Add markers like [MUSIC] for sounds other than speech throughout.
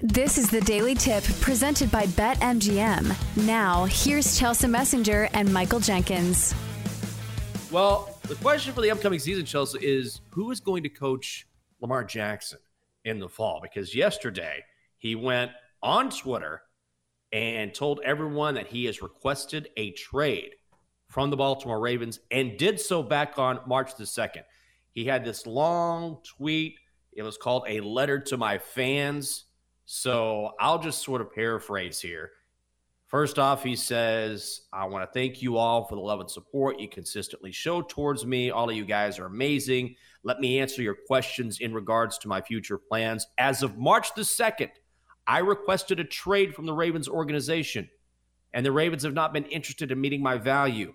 This is the Daily Tip presented by BetMGM. Now, here's Chelsea Messenger and Michael Jenkins. Well, the question for the upcoming season, Chelsea, is who is going to coach Lamar Jackson in the fall? Because yesterday he went on Twitter and told everyone that he has requested a trade from the Baltimore Ravens and did so back on March the 2nd. He had this long tweet. It was called A Letter to My Fans. So I'll just sort of paraphrase here. First off, he says, I want to thank you all for the love and support you consistently show towards me. All of you guys are amazing. Let me answer your questions in regards to my future plans. As of March the 2nd, I requested a trade from the Ravens organization, and the Ravens have not been interested in meeting my value.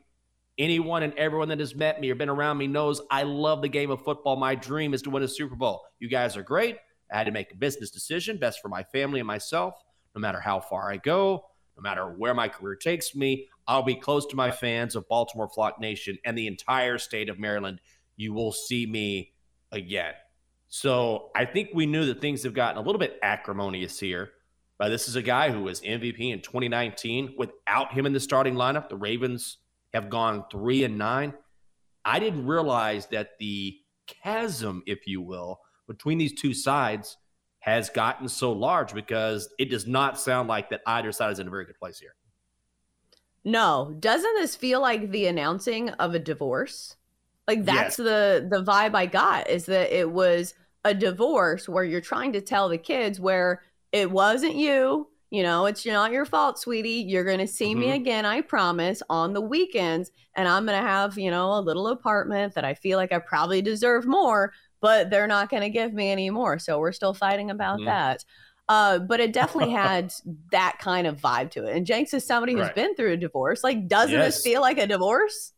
Anyone and everyone that has met me or been around me knows I love the game of football. My dream is to win a Super Bowl. You guys are great. I had to make a business decision, best for my family and myself. No matter how far I go, no matter where my career takes me, I'll be close to my fans of Baltimore Flock Nation and the entire state of Maryland. You will see me again. So I think we knew that things have gotten a little bit acrimonious here. But this is a guy who was MVP in 2019. Without him in the starting lineup, the Ravens have gone three and nine. I didn't realize that the chasm, if you will, between these two sides has gotten so large because it does not sound like that either side is in a very good place here. No, doesn't this feel like the announcing of a divorce? Like that's yes. the the vibe I got is that it was a divorce where you're trying to tell the kids where it wasn't you, you know, it's not your fault, sweetie. You're going to see mm-hmm. me again, I promise, on the weekends and I'm going to have, you know, a little apartment that I feel like I probably deserve more, but they're not going to give me any more. So we're still fighting about mm-hmm. that. Uh, but it definitely [LAUGHS] had that kind of vibe to it. And Jenks is somebody who's right. been through a divorce. Like, doesn't yes. this feel like a divorce?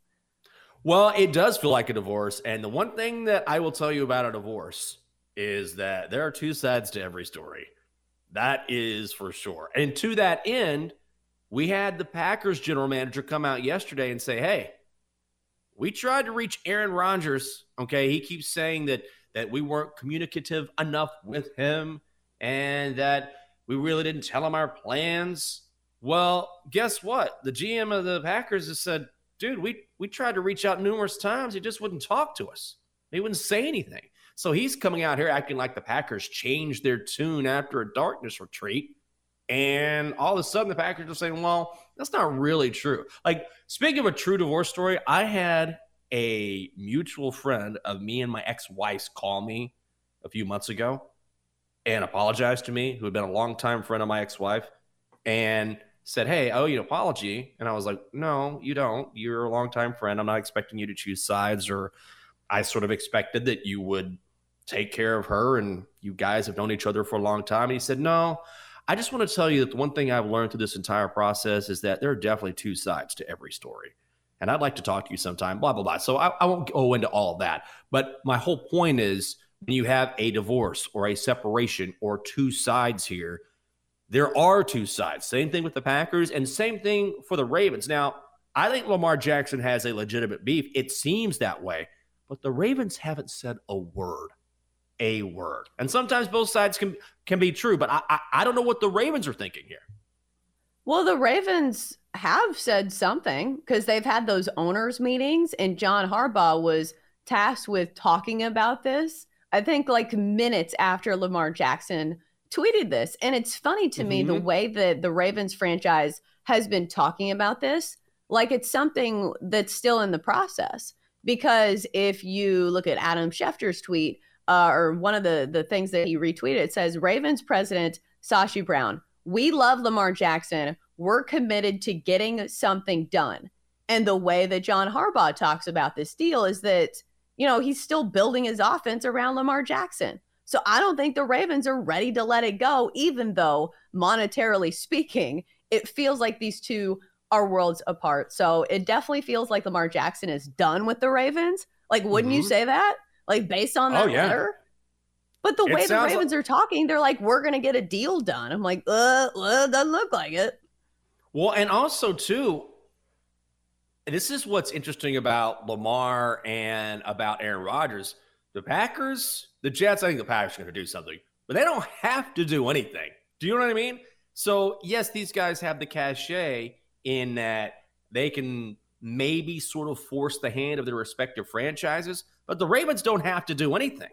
Well, it does feel like a divorce. And the one thing that I will tell you about a divorce is that there are two sides to every story. That is for sure. And to that end, we had the Packers general manager come out yesterday and say, hey, we tried to reach Aaron Rodgers. Okay, he keeps saying that that we weren't communicative enough with him and that we really didn't tell him our plans. Well, guess what? The GM of the Packers has said, "Dude, we we tried to reach out numerous times. He just wouldn't talk to us. He wouldn't say anything." So he's coming out here acting like the Packers changed their tune after a darkness retreat. And all of a sudden, the Packers are saying, well, that's not really true. Like, speaking of a true divorce story, I had a mutual friend of me and my ex wife's call me a few months ago and apologize to me, who had been a longtime friend of my ex wife, and said, Hey, I owe you an apology. And I was like, No, you don't. You're a longtime friend. I'm not expecting you to choose sides, or I sort of expected that you would take care of her and you guys have known each other for a long time. And he said, No, I just want to tell you that the one thing I've learned through this entire process is that there are definitely two sides to every story. And I'd like to talk to you sometime, blah, blah, blah. So I, I won't go into all of that. But my whole point is when you have a divorce or a separation or two sides here, there are two sides. Same thing with the Packers and same thing for the Ravens. Now, I think Lamar Jackson has a legitimate beef. It seems that way, but the Ravens haven't said a word. A word. And sometimes both sides can can be true, but I, I, I don't know what the Ravens are thinking here. Well, the Ravens have said something because they've had those owners meetings, and John Harbaugh was tasked with talking about this. I think like minutes after Lamar Jackson tweeted this. And it's funny to mm-hmm. me the mm-hmm. way that the Ravens franchise has been talking about this, like it's something that's still in the process. Because if you look at Adam Schefter's tweet, uh, or one of the, the things that he retweeted, it says Ravens president Sashi Brown, we love Lamar Jackson. We're committed to getting something done. And the way that John Harbaugh talks about this deal is that, you know, he's still building his offense around Lamar Jackson. So I don't think the Ravens are ready to let it go, even though monetarily speaking, it feels like these two are worlds apart. So it definitely feels like Lamar Jackson is done with the Ravens. Like, wouldn't mm-hmm. you say that? Like based on that oh, yeah. letter? But the it way the Ravens like- are talking, they're like, we're gonna get a deal done. I'm like, uh, uh doesn't look like it. Well, and also too, this is what's interesting about Lamar and about Aaron Rodgers. The Packers, the Jets, I think the Packers are going to do something, but they don't have to do anything. Do you know what I mean? So, yes, these guys have the cachet in that they can maybe sort of force the hand of their respective franchises, but the Ravens don't have to do anything.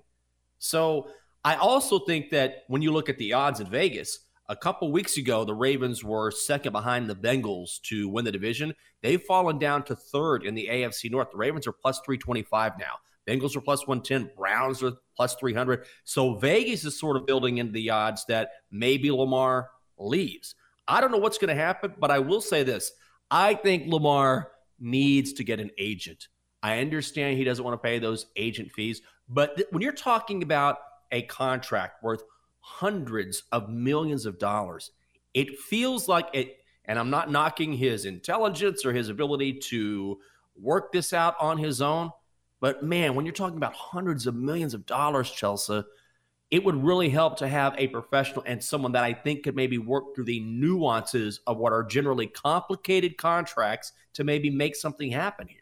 So, I also think that when you look at the odds in Vegas, a couple weeks ago, the Ravens were second behind the Bengals to win the division. They've fallen down to third in the AFC North. The Ravens are plus 325 now. Bengals are plus 110. Browns are plus 300. So Vegas is sort of building into the odds that maybe Lamar leaves. I don't know what's going to happen, but I will say this. I think Lamar needs to get an agent. I understand he doesn't want to pay those agent fees, but th- when you're talking about a contract worth hundreds of millions of dollars, it feels like it. And I'm not knocking his intelligence or his ability to work this out on his own. But man, when you're talking about hundreds of millions of dollars, Chelsea, it would really help to have a professional and someone that I think could maybe work through the nuances of what are generally complicated contracts to maybe make something happen here.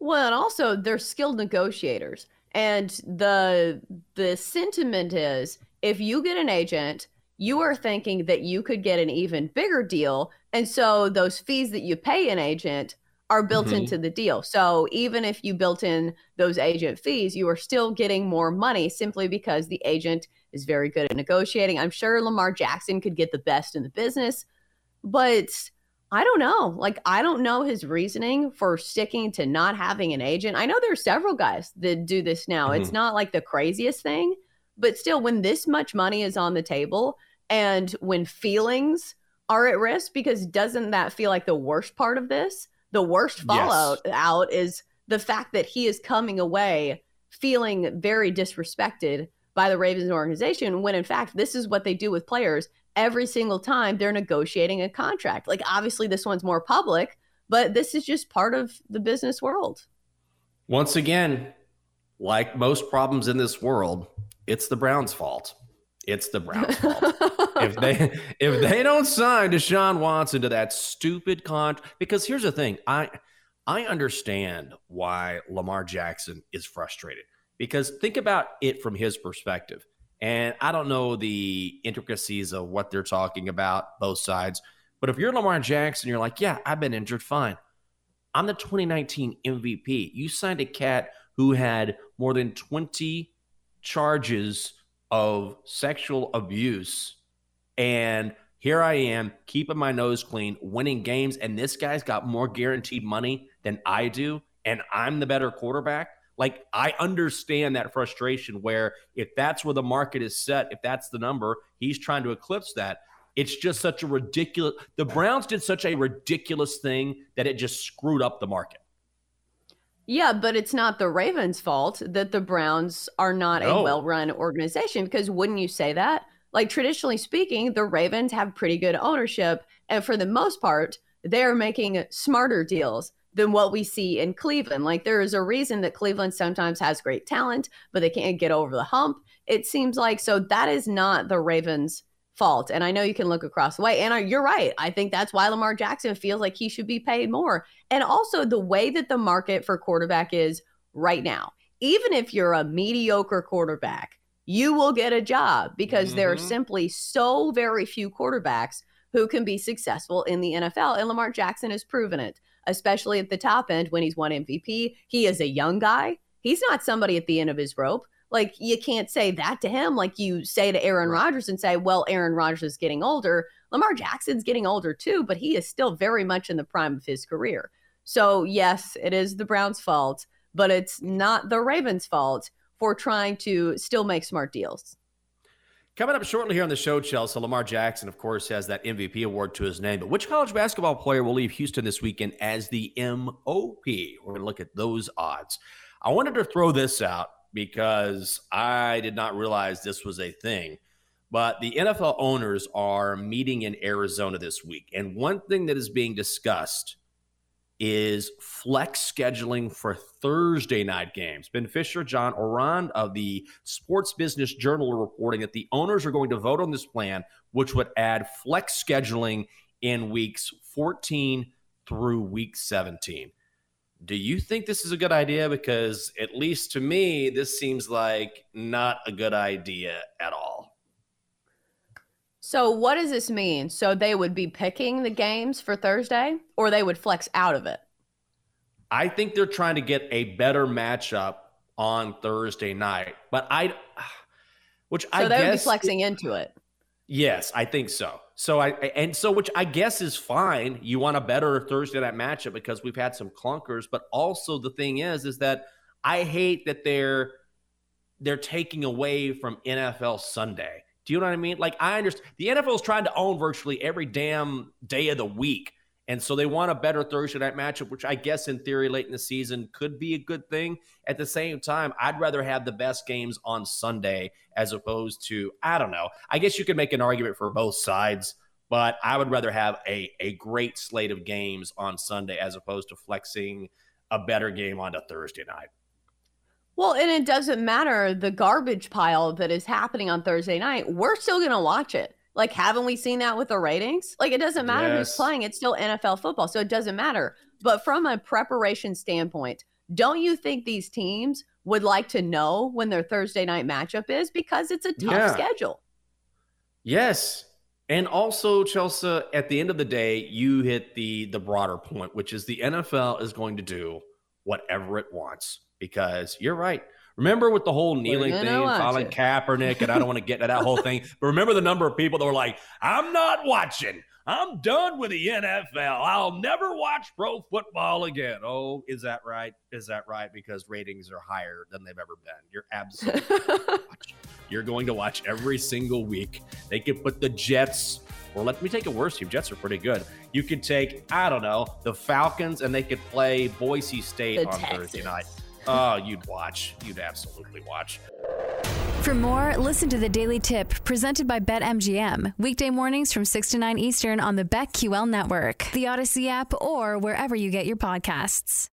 Well, and also they're skilled negotiators. And the the sentiment is if you get an agent, you are thinking that you could get an even bigger deal. And so those fees that you pay an agent are built mm-hmm. into the deal. So even if you built in those agent fees, you are still getting more money simply because the agent is very good at negotiating. I'm sure Lamar Jackson could get the best in the business, but I don't know. Like I don't know his reasoning for sticking to not having an agent. I know there are several guys that do this now. Mm-hmm. It's not like the craziest thing, but still when this much money is on the table and when feelings are at risk because doesn't that feel like the worst part of this? The worst fallout yes. out is the fact that he is coming away feeling very disrespected by the Ravens organization when in fact this is what they do with players every single time they're negotiating a contract. Like obviously this one's more public, but this is just part of the business world. Once again, like most problems in this world, it's the Browns' fault. It's the Browns' fault. if they [LAUGHS] if they don't sign Deshaun Watson to that stupid contract, because here's the thing, I I understand why Lamar Jackson is frustrated because think about it from his perspective. And I don't know the intricacies of what they're talking about, both sides. But if you're Lamar Jackson, you're like, yeah, I've been injured, fine. I'm the 2019 MVP. You signed a cat who had more than 20 charges of sexual abuse. And here I am keeping my nose clean, winning games. And this guy's got more guaranteed money than I do. And I'm the better quarterback. Like, I understand that frustration where if that's where the market is set, if that's the number, he's trying to eclipse that. It's just such a ridiculous. The Browns did such a ridiculous thing that it just screwed up the market. Yeah, but it's not the Ravens' fault that the Browns are not no. a well run organization because wouldn't you say that? Like, traditionally speaking, the Ravens have pretty good ownership. And for the most part, they're making smarter deals than what we see in Cleveland. Like, there is a reason that Cleveland sometimes has great talent, but they can't get over the hump. It seems like so that is not the Ravens' fault. And I know you can look across the way. And you're right. I think that's why Lamar Jackson feels like he should be paid more. And also the way that the market for quarterback is right now. Even if you're a mediocre quarterback, you will get a job because mm-hmm. there are mm-hmm. simply so very few quarterbacks who can be successful in the NFL. And Lamar Jackson has proven it, especially at the top end when he's won MVP. He is a young guy. He's not somebody at the end of his rope. Like you can't say that to him like you say to Aaron. Rodgers and say, "Well, Aaron Rodgers is getting older. Lamar Jackson's getting older too, but he is still very much in the prime of his career." So, yes, it is the Browns' fault, but it's not the Ravens' fault for trying to still make smart deals. Coming up shortly here on the show, Chelsea, Lamar Jackson, of course, has that MVP award to his name. But which college basketball player will leave Houston this weekend as the MOP? We're going to look at those odds. I wanted to throw this out because I did not realize this was a thing. But the NFL owners are meeting in Arizona this week. And one thing that is being discussed is flex scheduling for Thursday night games. Ben Fisher, John Ourand of the Sports Business Journal are reporting that the owners are going to vote on this plan, which would add flex scheduling in weeks 14 through week 17. Do you think this is a good idea? Because at least to me, this seems like not a good idea at all. So what does this mean? So they would be picking the games for Thursday or they would flex out of it? I think they're trying to get a better matchup on Thursday night. But I [SIGHS] which I so I they guess would be flexing it, into it. Yes, I think so. So I and so which I guess is fine. You want a better Thursday night matchup because we've had some clunkers, but also the thing is is that I hate that they're they're taking away from NFL Sunday. Do you know what I mean? Like I understand the NFL is trying to own virtually every damn day of the week. And so they want a better Thursday night matchup, which I guess in theory late in the season could be a good thing. At the same time, I'd rather have the best games on Sunday as opposed to, I don't know. I guess you could make an argument for both sides, but I would rather have a, a great slate of games on Sunday as opposed to flexing a better game onto Thursday night. Well, and it doesn't matter the garbage pile that is happening on Thursday night. We're still going to watch it. Like, haven't we seen that with the ratings? Like, it doesn't matter yes. who's playing, it's still NFL football. So it doesn't matter. But from a preparation standpoint, don't you think these teams would like to know when their Thursday night matchup is? Because it's a tough yeah. schedule. Yes. And also, Chelsea, at the end of the day, you hit the the broader point, which is the NFL is going to do whatever it wants. Because you're right. Remember with the whole kneeling thing, following Kaepernick, and I don't want to get into that whole thing, [LAUGHS] but remember the number of people that were like, I'm not watching. I'm done with the NFL. I'll never watch pro football again. Oh, is that right? Is that right? Because ratings are higher than they've ever been. You're absolutely [LAUGHS] You're going to watch every single week. They could put the Jets, or let me take a worse team. Jets are pretty good. You could take, I don't know, the Falcons, and they could play Boise State the on Texans. Thursday night. Oh, you'd watch. You'd absolutely watch. For more, listen to the Daily Tip presented by BetMGM. Weekday mornings from 6 to 9 Eastern on the BetQL network, the Audacy app, or wherever you get your podcasts.